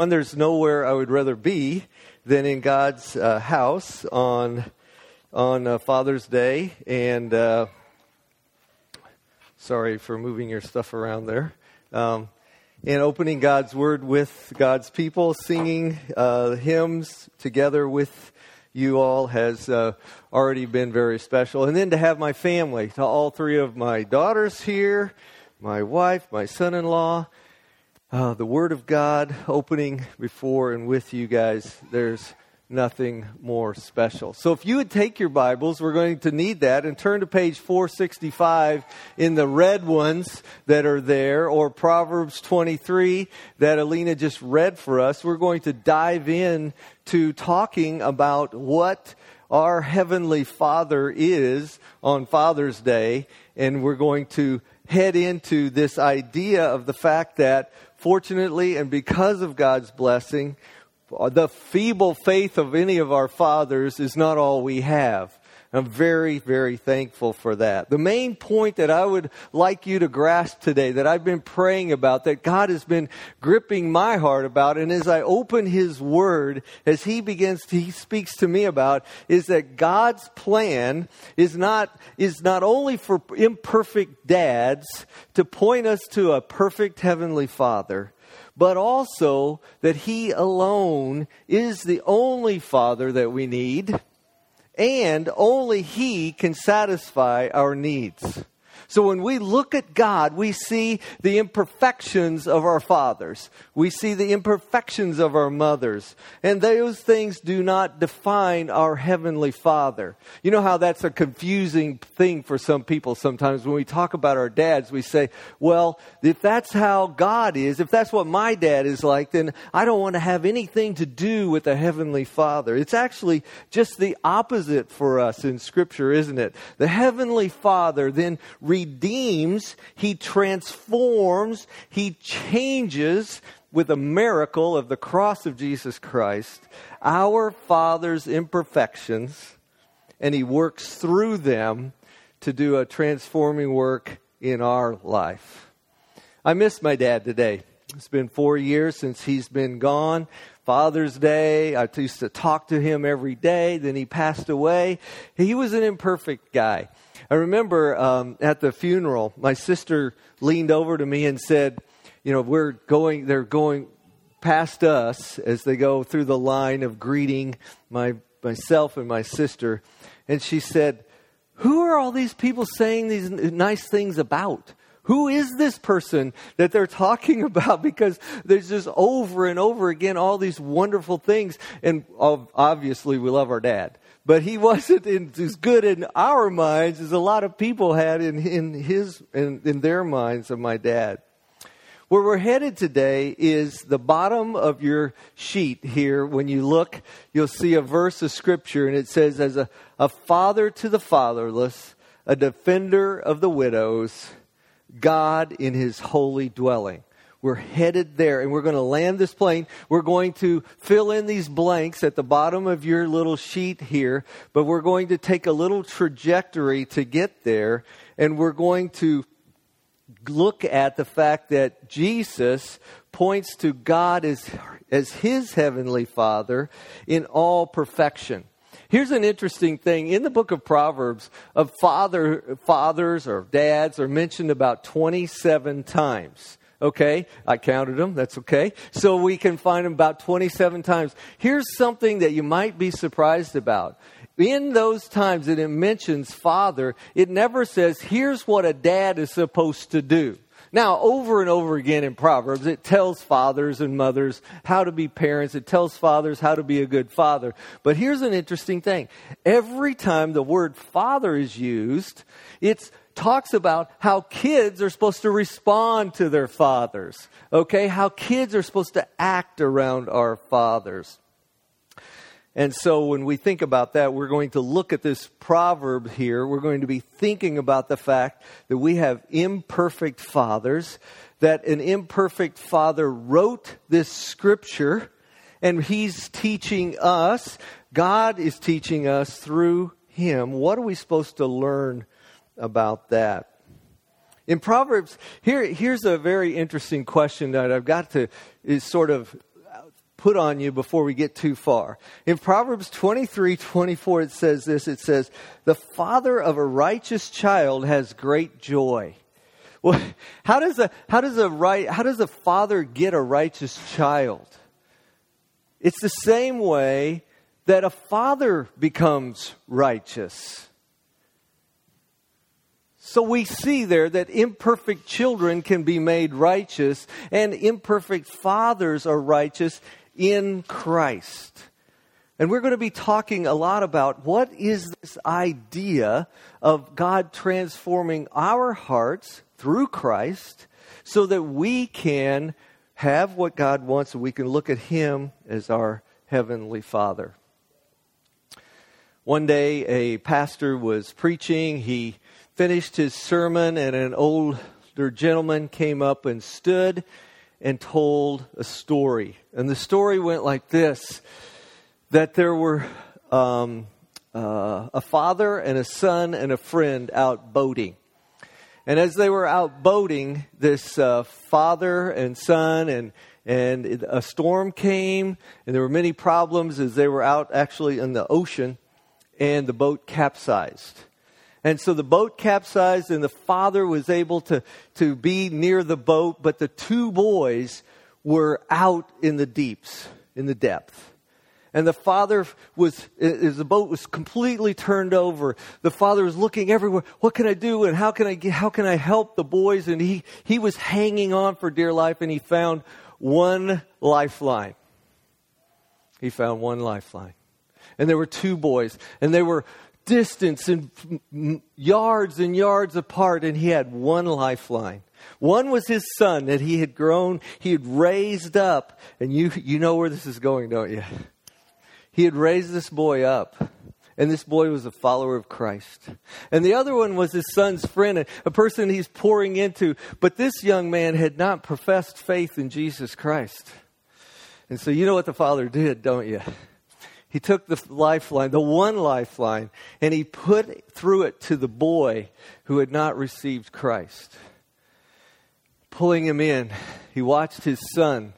And there's nowhere I would rather be than in God's uh, house on on uh, Father's Day. And uh, sorry for moving your stuff around there. Um, and opening God's Word with God's people, singing uh, hymns together with you all has uh, already been very special. And then to have my family, to all three of my daughters here, my wife, my son in law, uh, the Word of God opening before and with you guys, there's nothing more special. So if you would take your Bibles, we're going to need that, and turn to page 465 in the red ones that are there, or Proverbs 23 that Alina just read for us. We're going to dive in to talking about what our Heavenly Father is on Father's Day, and we're going to head into this idea of the fact that Fortunately, and because of God's blessing, the feeble faith of any of our fathers is not all we have. I'm very, very thankful for that. The main point that I would like you to grasp today, that I've been praying about, that God has been gripping my heart about, and as I open His Word, as He begins to, He speaks to me about, is that God's plan is not, is not only for imperfect dads to point us to a perfect Heavenly Father, but also that He alone is the only Father that we need and only He can satisfy our needs. So when we look at God, we see the imperfections of our fathers. We see the imperfections of our mothers. And those things do not define our Heavenly Father. You know how that's a confusing thing for some people sometimes. When we talk about our dads, we say, well, if that's how God is, if that's what my dad is like, then I don't want to have anything to do with the Heavenly Father. It's actually just the opposite for us in Scripture, isn't it? The Heavenly Father then redeems, He transforms, He changes with a miracle of the cross of Jesus Christ our Father's imperfections, and He works through them to do a transforming work in our life. I miss my dad today. It's been four years since he's been gone. Father's Day, I used to talk to him every day. Then he passed away. He was an imperfect guy. I remember um, at the funeral, my sister leaned over to me and said, "You know, we're going. They're going past us as they go through the line of greeting my myself and my sister." And she said, "Who are all these people saying these nice things about?" Who is this person that they're talking about? Because there's just over and over again all these wonderful things. And obviously, we love our dad but he wasn't in, as good in our minds as a lot of people had in, in his in, in their minds of my dad. Where we're headed today is the bottom of your sheet here. When you look, you'll see a verse of scripture, and it says, As a, a father to the fatherless, a defender of the widows, God in his holy dwelling. We're headed there and we're going to land this plane. We're going to fill in these blanks at the bottom of your little sheet here, but we're going to take a little trajectory to get there and we're going to look at the fact that Jesus points to God as, as his heavenly Father in all perfection. Here's an interesting thing. In the book of Proverbs, of father, fathers or dads are mentioned about 27 times. Okay, I counted them. That's okay. So we can find them about 27 times. Here's something that you might be surprised about. In those times that it mentions father, it never says, here's what a dad is supposed to do. Now, over and over again in Proverbs, it tells fathers and mothers how to be parents. It tells fathers how to be a good father. But here's an interesting thing. Every time the word father is used, it talks about how kids are supposed to respond to their fathers. Okay? How kids are supposed to act around our fathers. And so when we think about that, we're going to look at this proverb here. We're going to be thinking about the fact that we have imperfect fathers, that an imperfect father wrote this scripture, and he's teaching us, God is teaching us through him. What are we supposed to learn about that. In Proverbs, here, here's a very interesting question that I've got to is sort of put on you before we get too far. In Proverbs 23 24, it says this it says, The father of a righteous child has great joy. Well, how does a, how does a, right, how does a father get a righteous child? It's the same way that a father becomes righteous. So we see there that imperfect children can be made righteous, and imperfect fathers are righteous in Christ. And we're going to be talking a lot about what is this idea of God transforming our hearts through Christ so that we can have what God wants and we can look at Him as our Heavenly Father. One day, a pastor was preaching. He finished his sermon, and an older gentleman came up and stood and told a story. And the story went like this that there were um, uh, a father and a son and a friend out boating. And as they were out boating, this uh, father and son and and a storm came, and there were many problems as they were out actually in the ocean, and the boat capsized. And so the boat capsized, and the father was able to, to be near the boat, but the two boys were out in the deeps, in the depth. And the father was, as the boat was completely turned over, the father was looking everywhere. What can I do? And how can I, how can I help the boys? And he, he was hanging on for dear life and he found one lifeline. He found one lifeline. And there were two boys and they were distance and yards and yards apart, and he had one lifeline. One was his son that he had grown, he had raised up. And you, you know where this is going, don't you? He had raised this boy up. And this boy was a follower of Christ. And the other one was his son's friend, a person he's pouring into. But this young man had not professed faith in Jesus Christ. And so you know what the father did, don't you? He took the lifeline, the one lifeline, and he put through it to the boy who had not received Christ. Pulling him in, he watched his son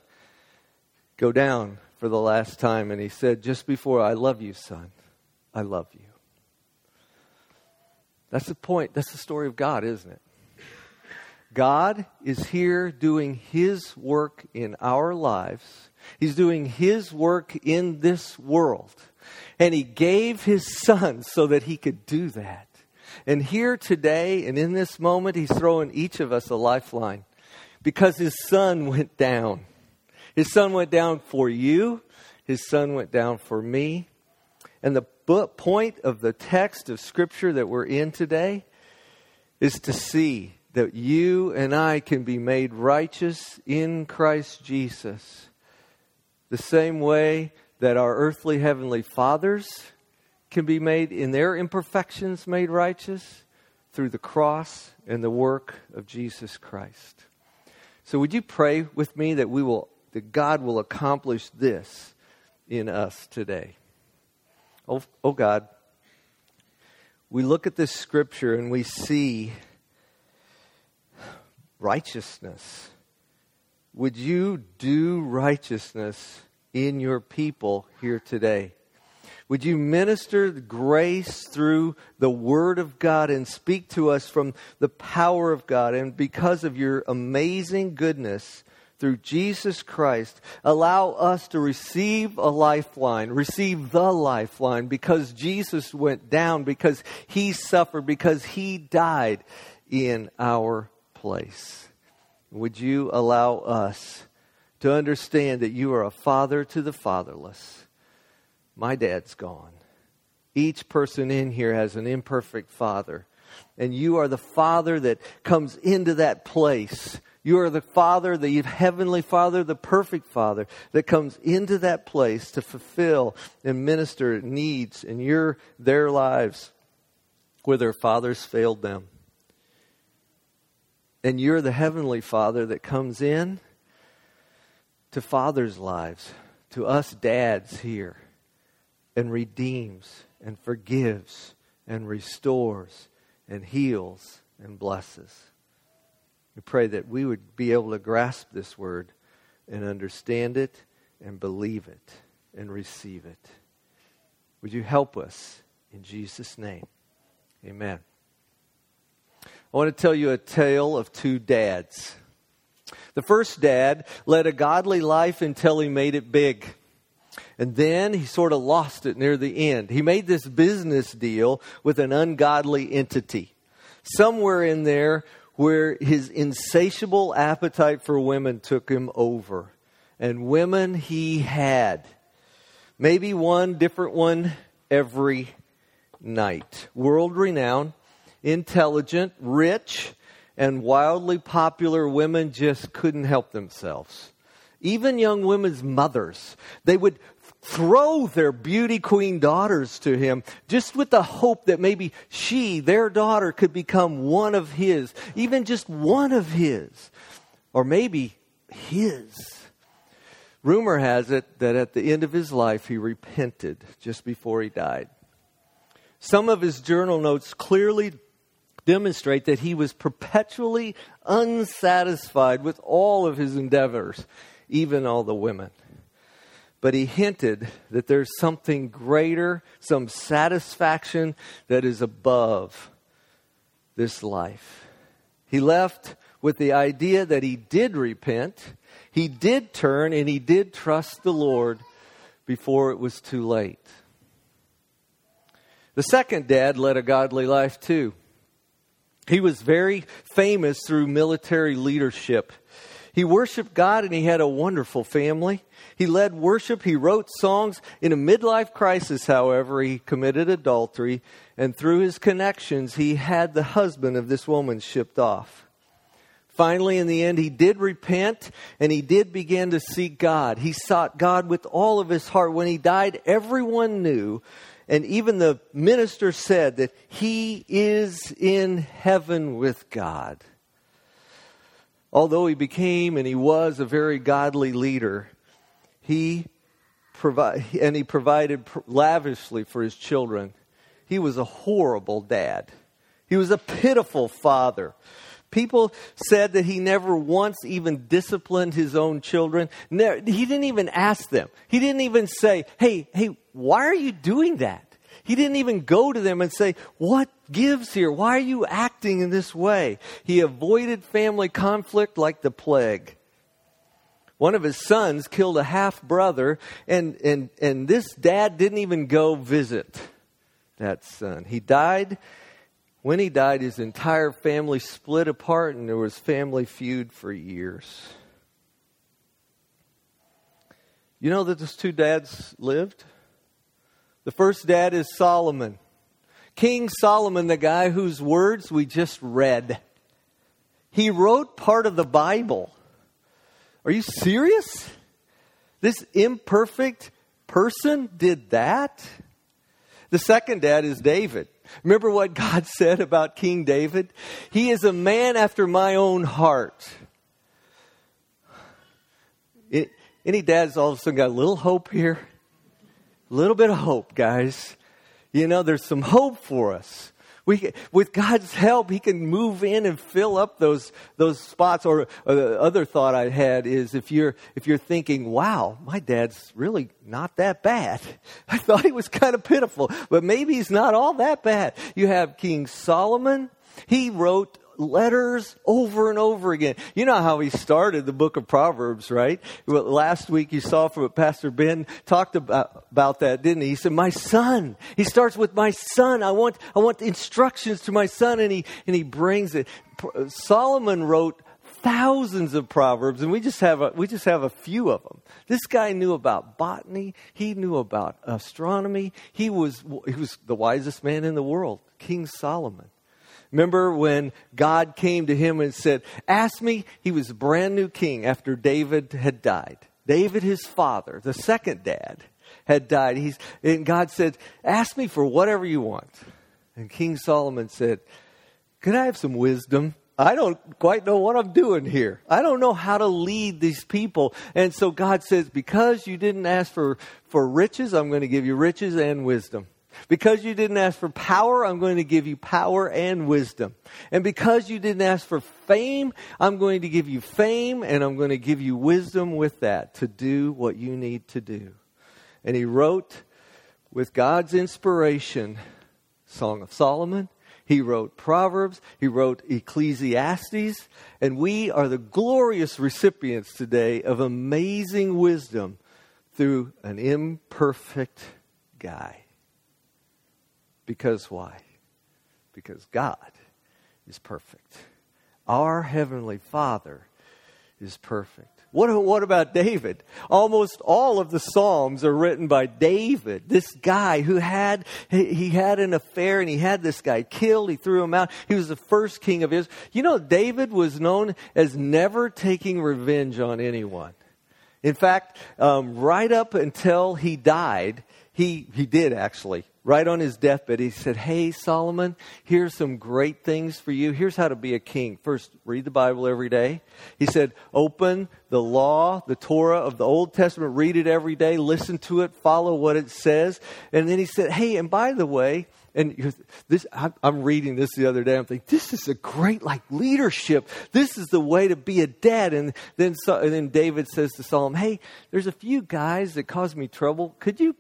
go down for the last time, and he said, Just before, I love you, son. I love you. That's the point. That's the story of God, isn't it? God is here doing his work in our lives He's doing His work in this world. And He gave His Son so that He could do that. And here today and in this moment, He's throwing each of us a lifeline because His Son went down. His Son went down for you, His Son went down for me. And the point of the text of Scripture that we're in today is to see that you and I can be made righteous in Christ Jesus the same way that our earthly heavenly fathers can be made in their imperfections made righteous through the cross and the work of Jesus Christ. So would you pray with me that we will that God will accomplish this in us today? Oh, oh God, we look at this scripture and we see righteousness would you do righteousness in your people here today? Would you minister grace through the Word of God and speak to us from the power of God? And because of your amazing goodness through Jesus Christ, allow us to receive a lifeline, receive the lifeline, because Jesus went down, because He suffered, because He died in our place. Would you allow us to understand that you are a father to the fatherless? My dad's gone. Each person in here has an imperfect father. And you are the father that comes into that place. You are the father, the heavenly father, the perfect father that comes into that place to fulfill and minister needs in your, their lives where their fathers failed them. And you're the Heavenly Father that comes in to fathers' lives, to us dads here, and redeems and forgives and restores and heals and blesses. We pray that we would be able to grasp this word and understand it and believe it and receive it. Would you help us in Jesus' name? Amen. I want to tell you a tale of two dads. The first dad led a godly life until he made it big. And then he sort of lost it near the end. He made this business deal with an ungodly entity. Somewhere in there where his insatiable appetite for women took him over. And women he had. Maybe one different one every night. World renowned, intelligent, rich, and wildly popular women just couldn't help themselves. Even young women's mothers, they would throw their beauty queen daughters to him just with the hope that maybe she, their daughter, could become one of his, even just one of his, or maybe his. Rumor has it that at the end of his life he repented just before he died. Some of his journal notes clearly demonstrate that he was perpetually unsatisfied with all of his endeavors, even all the women. But he hinted that there's something greater, some satisfaction that is above this life. He left with the idea that he did repent, he did turn, and he did trust the Lord before it was too late. The second dad led a godly life too. He was very famous through military leadership. He worshiped God and he had a wonderful family. He led worship, he wrote songs. In a midlife crisis, however, he committed adultery, and through his connections, he had the husband of this woman shipped off. Finally, in the end, he did repent and he did begin to seek God. He sought God with all of his heart. When he died, everyone knew and even the minister said that he is in heaven with God. Although he became and he was a very godly leader, he provide, and he provided lavishly for his children. He was a horrible dad. He was a pitiful father. People said that he never once even disciplined his own children. He didn't even ask them. He didn't even say, hey, hey, why are you doing that? He didn't even go to them and say, What gives here? Why are you acting in this way? He avoided family conflict like the plague. One of his sons killed a half brother, and, and, and this dad didn't even go visit that son. He died. When he died, his entire family split apart, and there was family feud for years. You know that those two dads lived? The first dad is Solomon. King Solomon, the guy whose words we just read. He wrote part of the Bible. Are you serious? This imperfect person did that? The second dad is David. Remember what God said about King David? He is a man after my own heart. It, any dads all of a sudden got a little hope here? A little bit of hope, guys. You know, there's some hope for us. We, with God's help, He can move in and fill up those those spots. Or, or the other thought I had is if you're if you're thinking, "Wow, my dad's really not that bad," I thought he was kind of pitiful, but maybe he's not all that bad. You have King Solomon. He wrote letters over and over again. You know how he started the book of Proverbs, right? Last week you saw from what Pastor Ben talked about, about that, didn't he? He said, My son. He starts with my son. I want I want instructions to my son, and he and he brings it. Uh, solomon wrote thousands of proverbs and we just have a, we just have a few of them this guy knew about botany he knew about astronomy he was he was the wisest man in the world king solomon Remember when God came to him and said, Ask me? He was a brand new king after David had died. David, his father, the second dad, had died. He's, and God said, Ask me for whatever you want. And King Solomon said, Could I have some wisdom? I don't quite know what I'm doing here. I don't know how to lead these people. And so God says, Because you didn't ask for, for riches, I'm going to give you riches and wisdom. Because you didn't ask for power, I'm going to give you power and wisdom. And because you didn't ask for fame, I'm going to give you fame and I'm going to give you wisdom with that to do what you need to do. And he wrote with God's inspiration Song of Solomon. He wrote Proverbs. He wrote Ecclesiastes. And we are the glorious recipients today of amazing wisdom through an imperfect guy. Because why? Because God is perfect. Our Heavenly Father is perfect. What, what about David? Almost all of the Psalms are written by David, this guy who had, he had an affair and he had this guy killed. He threw him out. He was the first king of Israel. You know, David was known as never taking revenge on anyone. In fact, um, right up until he died, he, he did actually right on his deathbed, he said, Hey, Solomon, here's some great things for you. Here's how to be a king. First, read the Bible every day. He said, Open the law, the Torah of the Old Testament, read it every day, listen to it, follow what it says. And then he said, Hey, and by the way, and this i'm reading this the other day i'm thinking this is a great like leadership this is the way to be a dad and then and then david says to solomon hey there's a few guys that cause me trouble could you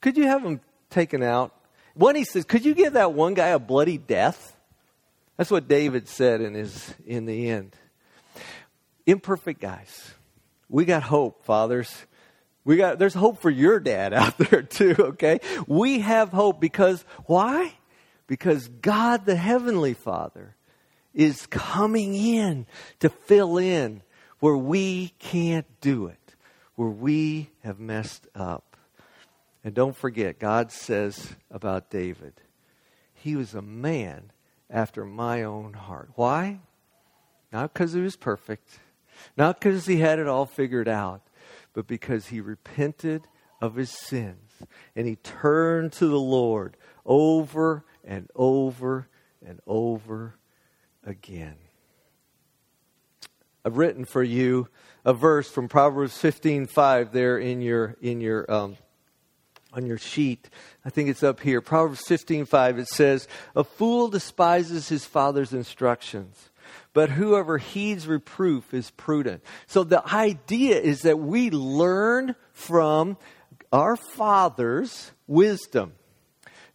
could you have them taken out. One, he says, Could you give that one guy a bloody death? That's what David said in, his, in the end. Imperfect guys. We got hope, fathers. We got, there's hope for your dad out there too, okay? We have hope because, why? Because God, the Heavenly Father, is coming in to fill in where we can't do it, where we have messed up. And don't forget, God says about David, he was a man after my own heart. Why? Not because he was perfect, not because he had it all figured out, but because he repented of his sins and he turned to the Lord over and over and over again. I've written for you a verse from Proverbs 15:5 there in your in your um, on your sheet. I think it's up here. Proverbs 15:5 it says, "A fool despises his father's instructions, but whoever heeds reproof is prudent." So the idea is that we learn from our father's wisdom.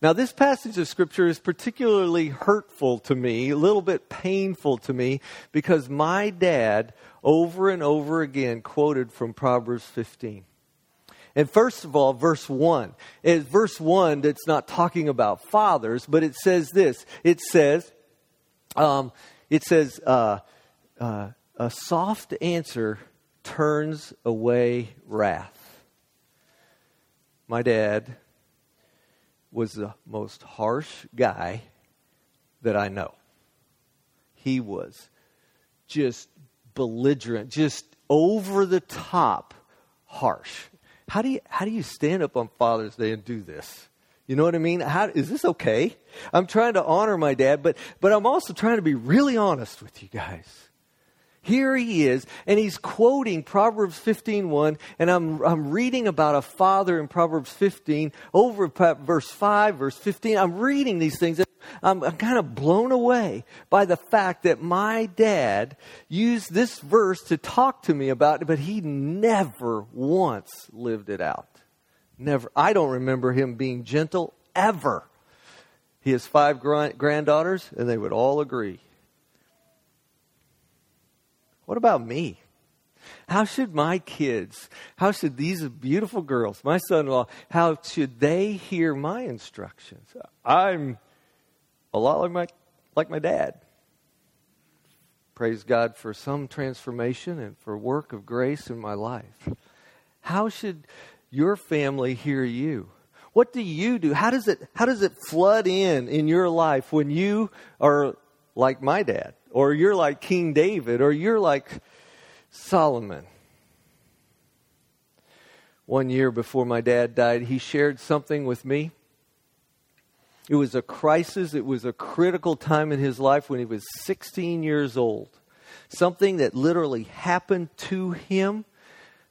Now, this passage of Scripture is particularly hurtful to me, a little bit painful to me, because my dad, over and over again, quoted from Proverbs 15. And first of all, verse 1 is verse 1 that's not talking about fathers, but it says this. It says, um, it says, uh, uh, a soft answer turns away wrath. My dad was the most harsh guy that I know. He was just belligerent, just over the top harsh. How do you, how do you stand up on Father's Day and do this? You know what I mean? How, is this okay? I'm trying to honor my dad, but, but I'm also trying to be really honest with you guys. Here he is, and he's quoting Proverbs 15.1, and I'm, I'm reading about a father in Proverbs 15, over verse 5, verse 15. I'm reading these things, I'm, I'm kind of blown away by the fact that my dad used this verse to talk to me about it, but he never once lived it out. Never. I don't remember him being gentle ever. He has five granddaughters, and they would all agree. What about me? How should my kids, how should these beautiful girls, my son in law, how should they hear my instructions? I'm a lot like my, like my dad. Praise God for some transformation and for work of grace in my life. How should your family hear you? What do you do? How does it how does it flood in in your life when you are like my dad or you're like King David or you're like Solomon? One year before my dad died, he shared something with me it was a crisis. It was a critical time in his life when he was 16 years old. Something that literally happened to him.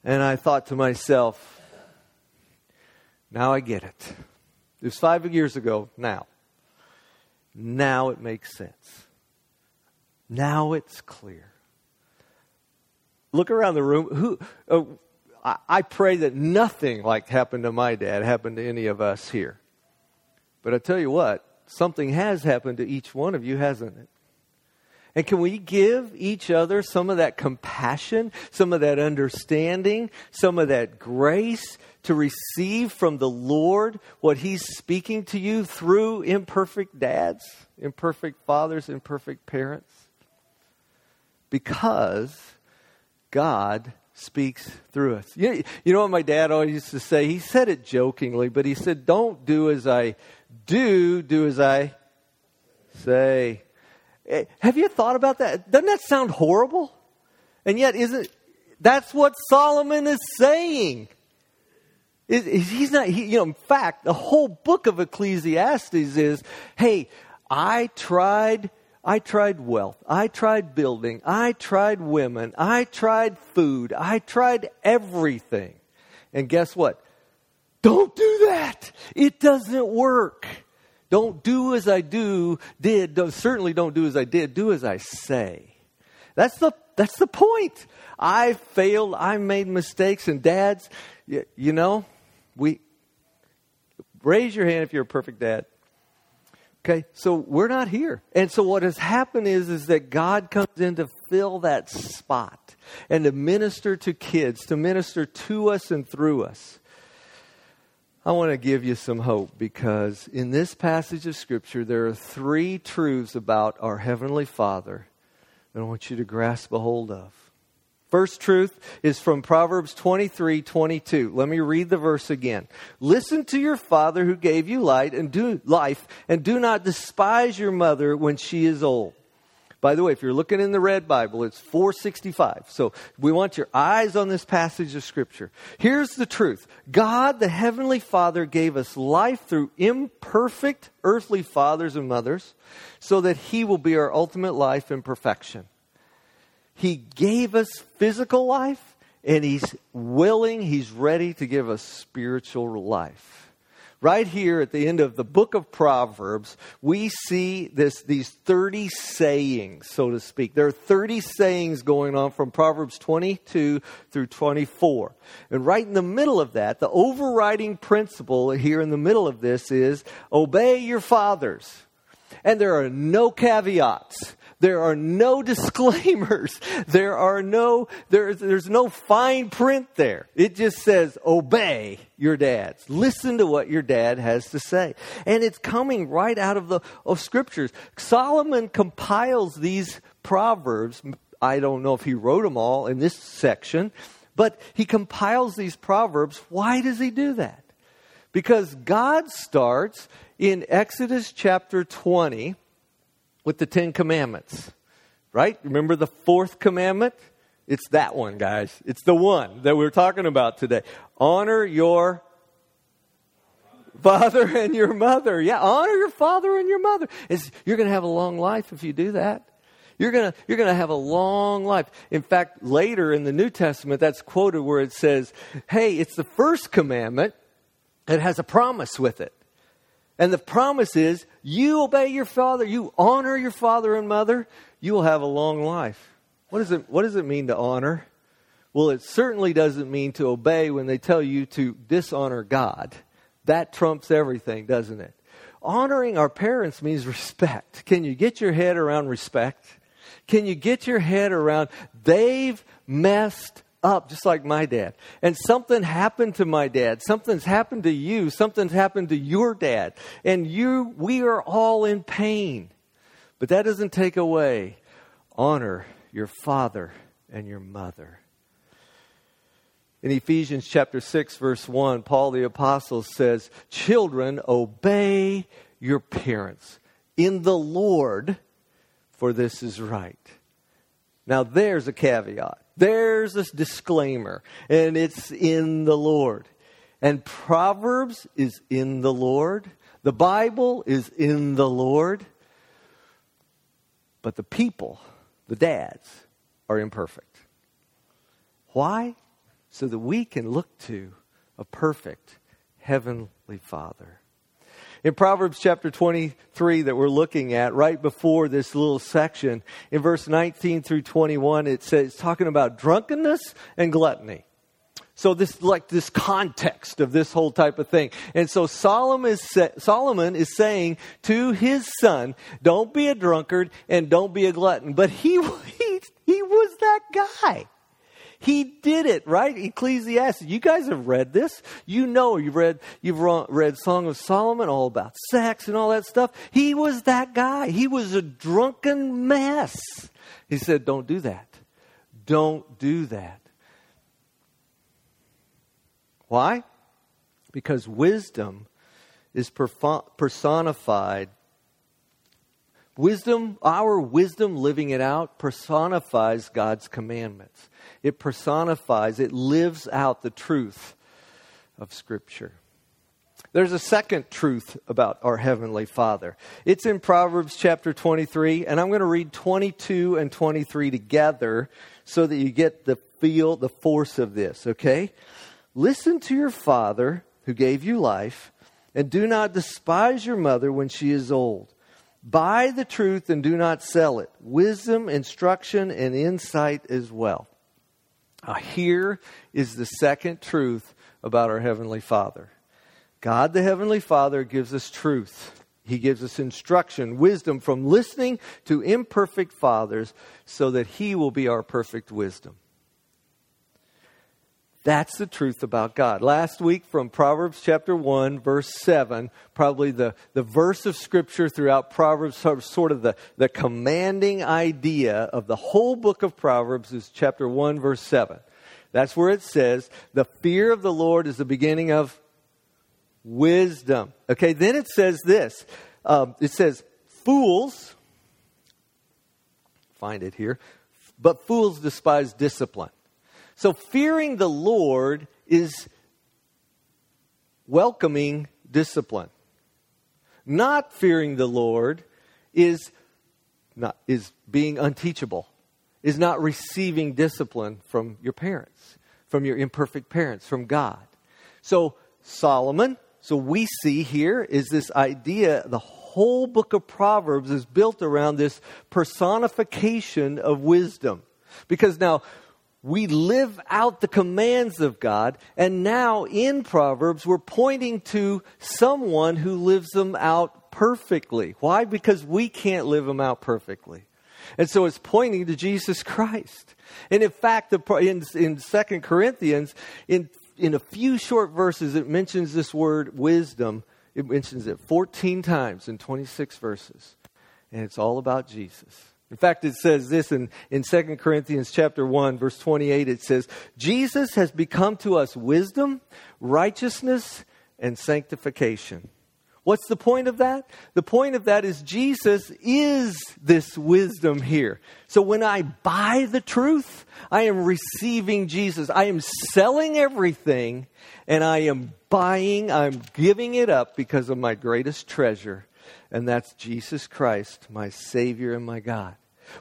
And I thought to myself, now I get it. It was five years ago now. Now it makes sense. Now it's clear. Look around the room. Who? Uh, I, I pray that nothing like happened to my dad happened to any of us here. But I tell you what, something has happened to each one of you, hasn't it? And can we give each other some of that compassion, some of that understanding, some of that grace to receive from the Lord what He's speaking to you through imperfect dads, imperfect fathers, imperfect parents? Because God speaks through us. You know, you know what my dad always used to say? He said it jokingly, but he said, Don't do as I do, do as I say. Eh, have you thought about that? Doesn't that sound horrible? And yet, isn't that's what Solomon is saying? He's not, he, you know, in fact, the whole book of Ecclesiastes is, hey, I tried, I tried wealth, I tried building, I tried women, I tried food, I tried everything. And guess what? Don't do that. It doesn't work. Don't do as I do, did. Don't, certainly don't do as I did. Do as I say. That's the, that's the point. I failed. I made mistakes. And dads, you, you know, we, raise your hand if you're a perfect dad. Okay, so we're not here. And so what has happened is, is that God comes in to fill that spot and to minister to kids, to minister to us and through us. I want to give you some hope because in this passage of Scripture, there are three truths about our Heavenly Father that I want you to grasp a hold of. First truth is from Proverbs 23 22. Let me read the verse again. Listen to your father who gave you light and do life, and do not despise your mother when she is old. By the way, if you're looking in the red Bible, it's 465. So we want your eyes on this passage of Scripture. Here's the truth God, the Heavenly Father, gave us life through imperfect earthly fathers and mothers so that He will be our ultimate life and perfection. He gave us physical life, and He's willing, He's ready to give us spiritual life right here at the end of the book of Proverbs, we see this, these 30 sayings, so to speak. There are 30 sayings going on from Proverbs 22 through 24. And right in the middle of that, the overriding principle here in the middle of this is obey your fathers. And there are no caveats. There are no disclaimers. There are no, there's, there's no fine print there. It just says, obey your dads. Listen to what your dad has to say. And it's coming right out of the of scriptures. Solomon compiles these proverbs. I don't know if he wrote them all in this section, but he compiles these proverbs. Why does he do that? Because God starts in Exodus chapter 20 with the Ten Commandments, right? Remember the fourth commandment? It's that one, guys. It's the one that we're talking about today. Honor your father and your mother. Yeah, honor your father and your mother. It's, you're going to have a long life if you do that. You're going to you're to have a long life. In fact, later in the New Testament, that's quoted where it says, "Hey, it's the first commandment. It has a promise with it." And the promise is you obey your father, you honor your father and mother, you will have a long life. What, does it, what does it mean to honor? Well, it certainly doesn't mean to obey when they tell you to dishonor God. That trumps everything, doesn't it? Honoring our parents means respect. Can you get your head around respect? Can you get your head around they've messed up just like my dad. And something happened to my dad. Something's happened to you. Something's happened to your dad. And you, we are all in pain. But that doesn't take away honor your father and your mother. In Ephesians chapter 6 verse 1, Paul the apostle says, "Children, obey your parents in the Lord, for this is right." Now there's a caveat. There's this disclaimer, and it's in the Lord. And Proverbs is in the Lord. The Bible is in the Lord. But the people, the dads, are imperfect. Why? So that we can look to a perfect Heavenly Father. In Proverbs chapter 23 that we're looking at, right before this little section, in verse 19 through 21, it says, it's talking about drunkenness and gluttony. So this, like this context of this whole type of thing. And so Solomon is, Solomon is saying to his son, don't be a drunkard and don't be a glutton. But he, he, he was that guy. He did it, right? Ecclesiastes. You guys have read this. You know, you've read, you've read Song of Solomon, all about sex and all that stuff. He was that guy. He was a drunken mess. He said, don't do that. Don't do that. Why? Because wisdom is personified. Wisdom, our wisdom living it out, personifies God's commandments. It personifies, it lives out the truth of Scripture. There's a second truth about our Heavenly Father. It's in Proverbs chapter 23, and I'm going to read 22 and 23 together so that you get the feel, the force of this, okay? Listen to your father who gave you life, and do not despise your mother when she is old. Buy the truth and do not sell it. Wisdom, instruction, and insight as well. Now, here is the second truth about our Heavenly Father God, the Heavenly Father, gives us truth. He gives us instruction, wisdom from listening to imperfect fathers so that He will be our perfect wisdom. That's the truth about God. Last week from Proverbs chapter 1, verse 7, probably the, the verse of Scripture throughout Proverbs, sort of the, the commanding idea of the whole book of Proverbs is chapter 1, verse 7. That's where it says, The fear of the Lord is the beginning of wisdom. Okay, then it says this um, it says, Fools, find it here, but fools despise discipline. So fearing the Lord is welcoming discipline. Not fearing the Lord is not is being unteachable. Is not receiving discipline from your parents, from your imperfect parents, from God. So Solomon, so we see here is this idea the whole book of Proverbs is built around this personification of wisdom. Because now we live out the commands of God. And now in Proverbs, we're pointing to someone who lives them out perfectly. Why? Because we can't live them out perfectly. And so it's pointing to Jesus Christ. And in fact, in, in 2 Corinthians, in, in a few short verses, it mentions this word wisdom. It mentions it 14 times in 26 verses. And it's all about Jesus. In fact, it says this in, in 2 Corinthians chapter 1, verse 28. It says, Jesus has become to us wisdom, righteousness, and sanctification. What's the point of that? The point of that is Jesus is this wisdom here. So when I buy the truth, I am receiving Jesus. I am selling everything and I am buying, I'm giving it up because of my greatest treasure, and that's Jesus Christ, my Savior and my God.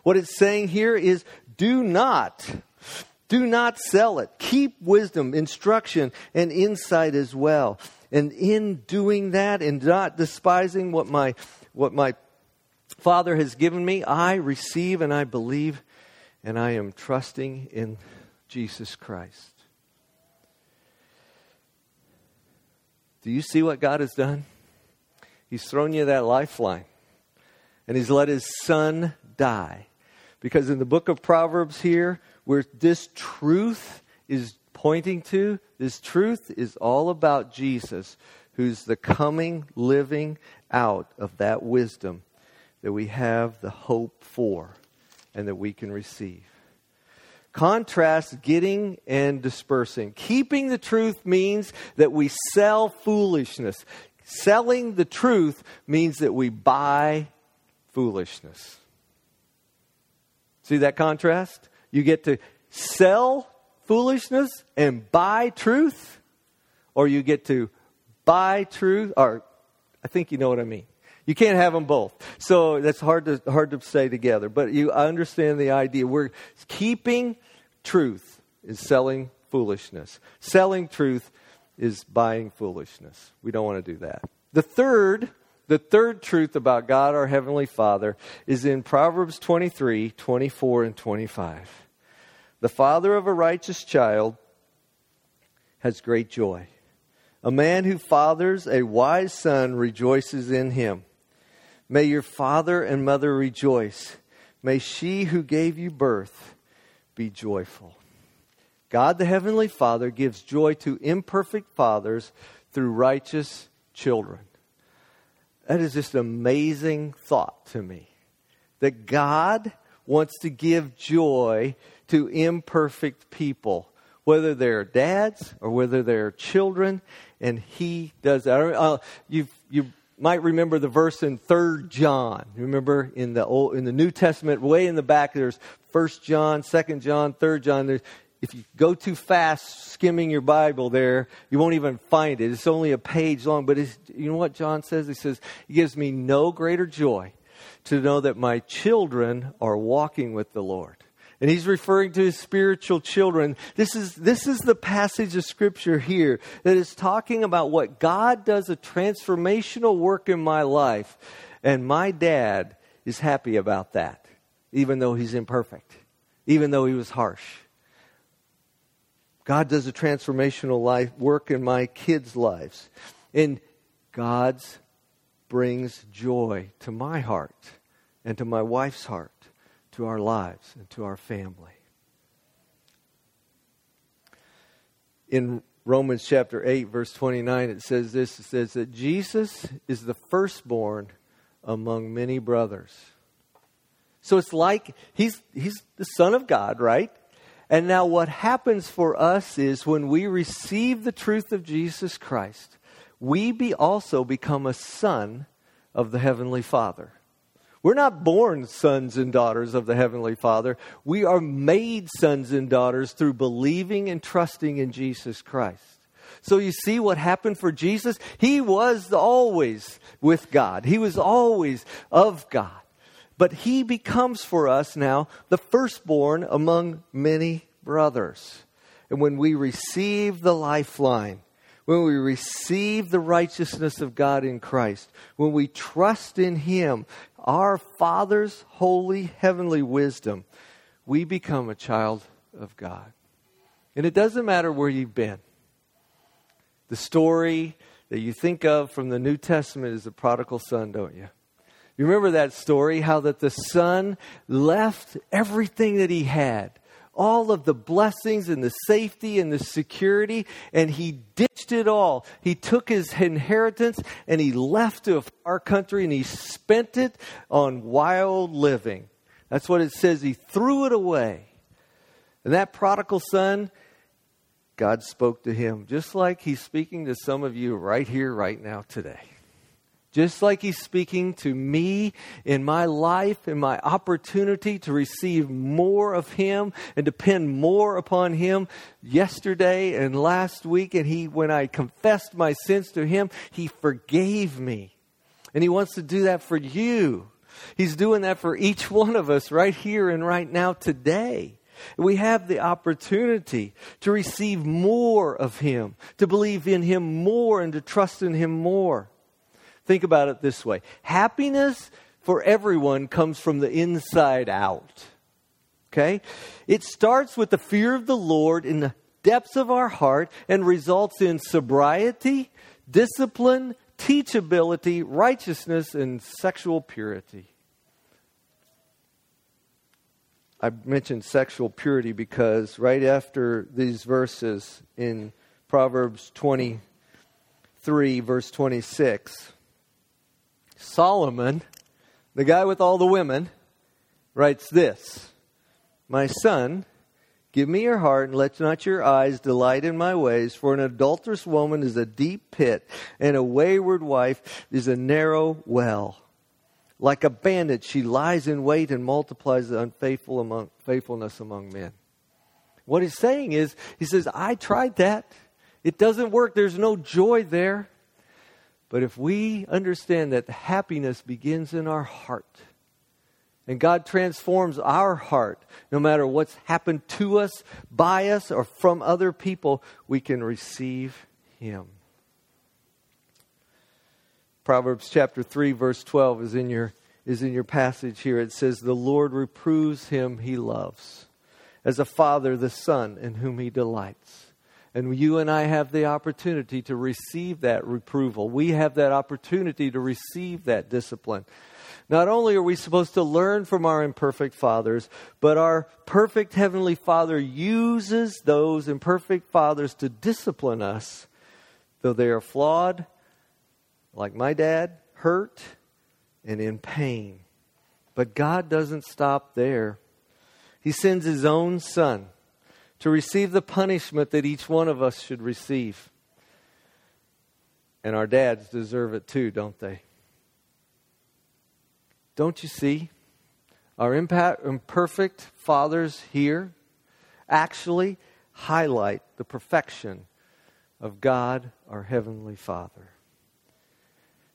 What it's saying here is do not, do not sell it. Keep wisdom, instruction, and insight as well. And in doing that and not despising what my, what my Father has given me, I receive and I believe and I am trusting in Jesus Christ. Do you see what God has done? He's thrown you that lifeline. And he's let his son die. Because in the book of Proverbs here, where this truth is pointing to, this truth is all about Jesus, who's the coming, living out of that wisdom that we have the hope for and that we can receive. Contrast getting and dispersing. Keeping the truth means that we sell foolishness. Selling the truth means that we buy foolishness. See that contrast? You get to sell foolishness and buy truth, or you get to buy truth, or I think you know what I mean. You can't have them both. So that's hard to, hard to say together. But you understand the idea. We're keeping truth is selling foolishness. Selling truth is buying foolishness. We don't want to do that. The third, the third truth about God our Heavenly Father is in Proverbs 23, 24, and 25. The father of a righteous child has great joy. A man who fathers a wise son rejoices in him. May your father and mother rejoice. May she who gave you birth be joyful. God the Heavenly Father gives joy to imperfect fathers through righteous children. That is just an amazing thought to me. That God wants to give joy to imperfect people, whether they're dads or whether they're children, and He does that. Uh, you you might remember the verse in Third John. Remember in the old, in the New Testament, way in the back, there's First John, Second John, Third John. There's, if you go too fast skimming your Bible there, you won't even find it. It's only a page long, but you know what John says? He says, He gives me no greater joy to know that my children are walking with the Lord. And he's referring to his spiritual children. This is, this is the passage of scripture here that is talking about what God does a transformational work in my life. And my dad is happy about that, even though he's imperfect, even though he was harsh. God does a transformational life work in my kids' lives. And God's brings joy to my heart and to my wife's heart, to our lives and to our family. In Romans chapter 8, verse 29, it says this it says that Jesus is the firstborn among many brothers. So it's like he's, he's the Son of God, right? And now, what happens for us is when we receive the truth of Jesus Christ, we be also become a son of the Heavenly Father. We're not born sons and daughters of the Heavenly Father. We are made sons and daughters through believing and trusting in Jesus Christ. So you see what happened for Jesus? He was always with God, He was always of God. But he becomes for us now the firstborn among many brothers. And when we receive the lifeline, when we receive the righteousness of God in Christ, when we trust in Him, our Father's holy heavenly wisdom, we become a child of God. And it doesn't matter where you've been. The story that you think of from the New Testament is the prodigal son, don't you? You remember that story, how that the son left everything that he had, all of the blessings and the safety and the security, and he ditched it all. He took his inheritance and he left to a far country and he spent it on wild living. That's what it says. He threw it away. And that prodigal son, God spoke to him just like he's speaking to some of you right here, right now, today. Just like He's speaking to me in my life, in my opportunity to receive more of Him and depend more upon Him yesterday and last week. And He, when I confessed my sins to Him, He forgave me. And He wants to do that for you. He's doing that for each one of us right here and right now today. We have the opportunity to receive more of Him, to believe in Him more, and to trust in Him more. Think about it this way happiness for everyone comes from the inside out. Okay? It starts with the fear of the Lord in the depths of our heart and results in sobriety, discipline, teachability, righteousness, and sexual purity. I mentioned sexual purity because right after these verses in Proverbs 23, verse 26, Solomon, the guy with all the women, writes this My son, give me your heart, and let not your eyes delight in my ways, for an adulterous woman is a deep pit, and a wayward wife is a narrow well. Like a bandit, she lies in wait and multiplies the unfaithful among, faithfulness among men. What he's saying is, he says, I tried that. It doesn't work. There's no joy there. But if we understand that happiness begins in our heart, and God transforms our heart, no matter what's happened to us, by us, or from other people, we can receive Him. Proverbs chapter 3 verse 12 is in your is in your passage here. It says the Lord reproves him he loves as a father the son in whom he delights. And you and I have the opportunity to receive that reproval. We have that opportunity to receive that discipline. Not only are we supposed to learn from our imperfect fathers, but our perfect Heavenly Father uses those imperfect fathers to discipline us, though they are flawed like my dad, hurt and in pain. But God doesn't stop there. He sends His own Son to receive the punishment that each one of us should receive. And our dads deserve it too, don't they? Don't you see? Our imperfect fathers here actually highlight the perfection of God, our Heavenly Father.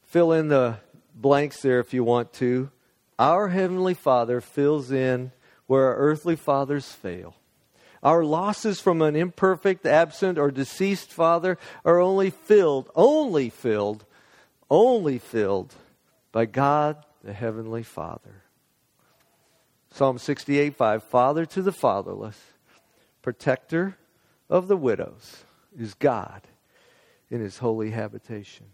Fill in the blanks there if you want to. Our Heavenly Father fills in where our earthly fathers fail. Our losses from an imperfect, absent, or deceased father are only filled, only filled, only filled by God the Heavenly Father. Psalm 68 5 Father to the fatherless, protector of the widows, is God in his holy habitation.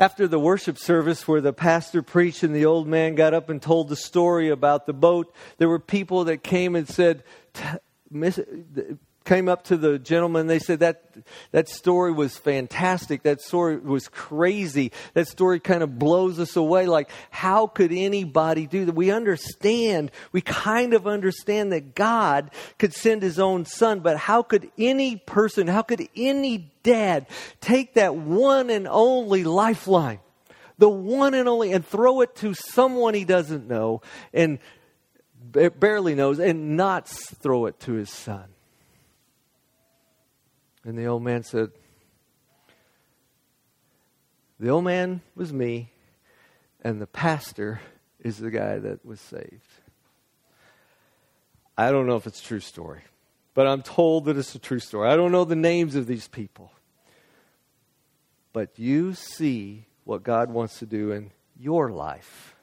After the worship service where the pastor preached and the old man got up and told the story about the boat, there were people that came and said, came up to the gentleman. They said that that story was fantastic. That story was crazy. That story kind of blows us away. Like, how could anybody do that? We understand, we kind of understand that God could send his own son, but how could any person, how could any dad take that one and only lifeline, the one and only, and throw it to someone he doesn't know and barely knows and not throw it to his son? And the old man said, The old man was me, and the pastor is the guy that was saved. I don't know if it's a true story, but I'm told that it's a true story. I don't know the names of these people. But you see what God wants to do in your life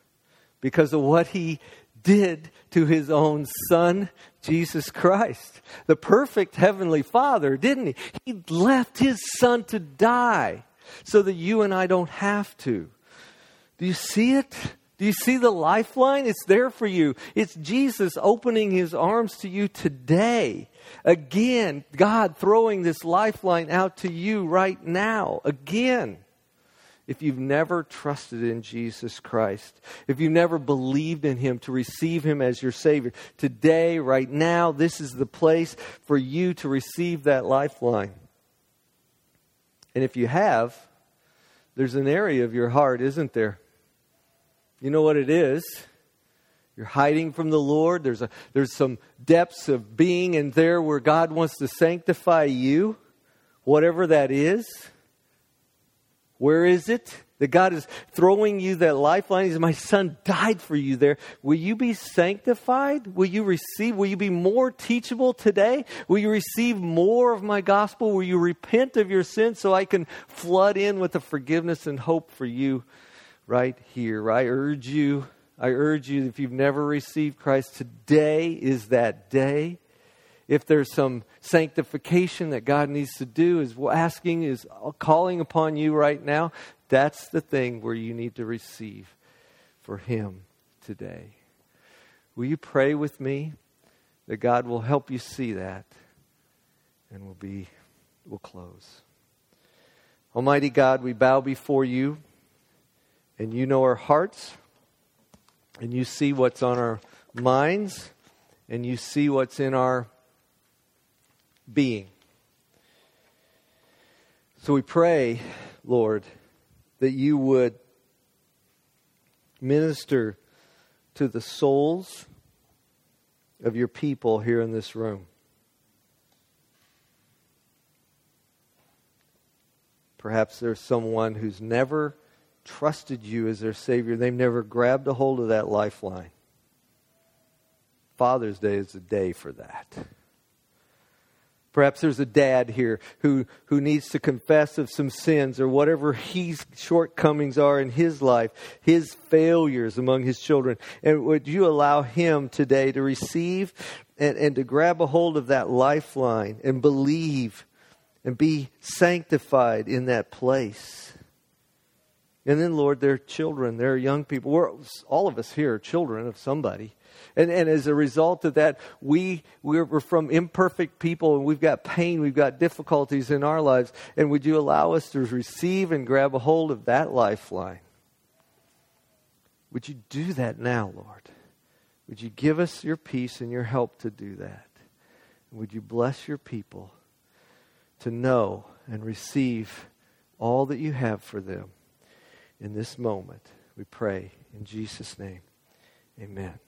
because of what He did to his own son, Jesus Christ. The perfect heavenly father, didn't he? He left his son to die so that you and I don't have to. Do you see it? Do you see the lifeline? It's there for you. It's Jesus opening his arms to you today. Again, God throwing this lifeline out to you right now. Again if you've never trusted in Jesus Christ, if you've never believed in Him to receive Him as your Savior, today, right now, this is the place for you to receive that lifeline. And if you have, there's an area of your heart, isn't there? You know what it is? You're hiding from the Lord. There's, a, there's some depths of being in there where God wants to sanctify you, whatever that is. Where is it? That God is throwing you that lifeline. He says, My son died for you there. Will you be sanctified? Will you receive? Will you be more teachable today? Will you receive more of my gospel? Will you repent of your sins so I can flood in with the forgiveness and hope for you right here? I urge you, I urge you, if you've never received Christ, today is that day if there's some sanctification that God needs to do, is asking, is calling upon you right now, that's the thing where you need to receive for Him today. Will you pray with me that God will help you see that? And we'll be, we'll close. Almighty God, we bow before you, and you know our hearts, and you see what's on our minds, and you see what's in our being. So we pray, Lord, that you would minister to the souls of your people here in this room. Perhaps there's someone who's never trusted you as their Savior. They've never grabbed a hold of that lifeline. Father's Day is a day for that. Perhaps there's a dad here who, who needs to confess of some sins or whatever his shortcomings are in his life, his failures among his children. And would you allow him today to receive and, and to grab a hold of that lifeline and believe and be sanctified in that place? And then, Lord, they're children, they're young people. We're, all of us here are children of somebody. And, and as a result of that, we, we're, we're from imperfect people and we've got pain, we've got difficulties in our lives. And would you allow us to receive and grab a hold of that lifeline? Would you do that now, Lord? Would you give us your peace and your help to do that? Would you bless your people to know and receive all that you have for them? in this moment. We pray in Jesus' name. Amen.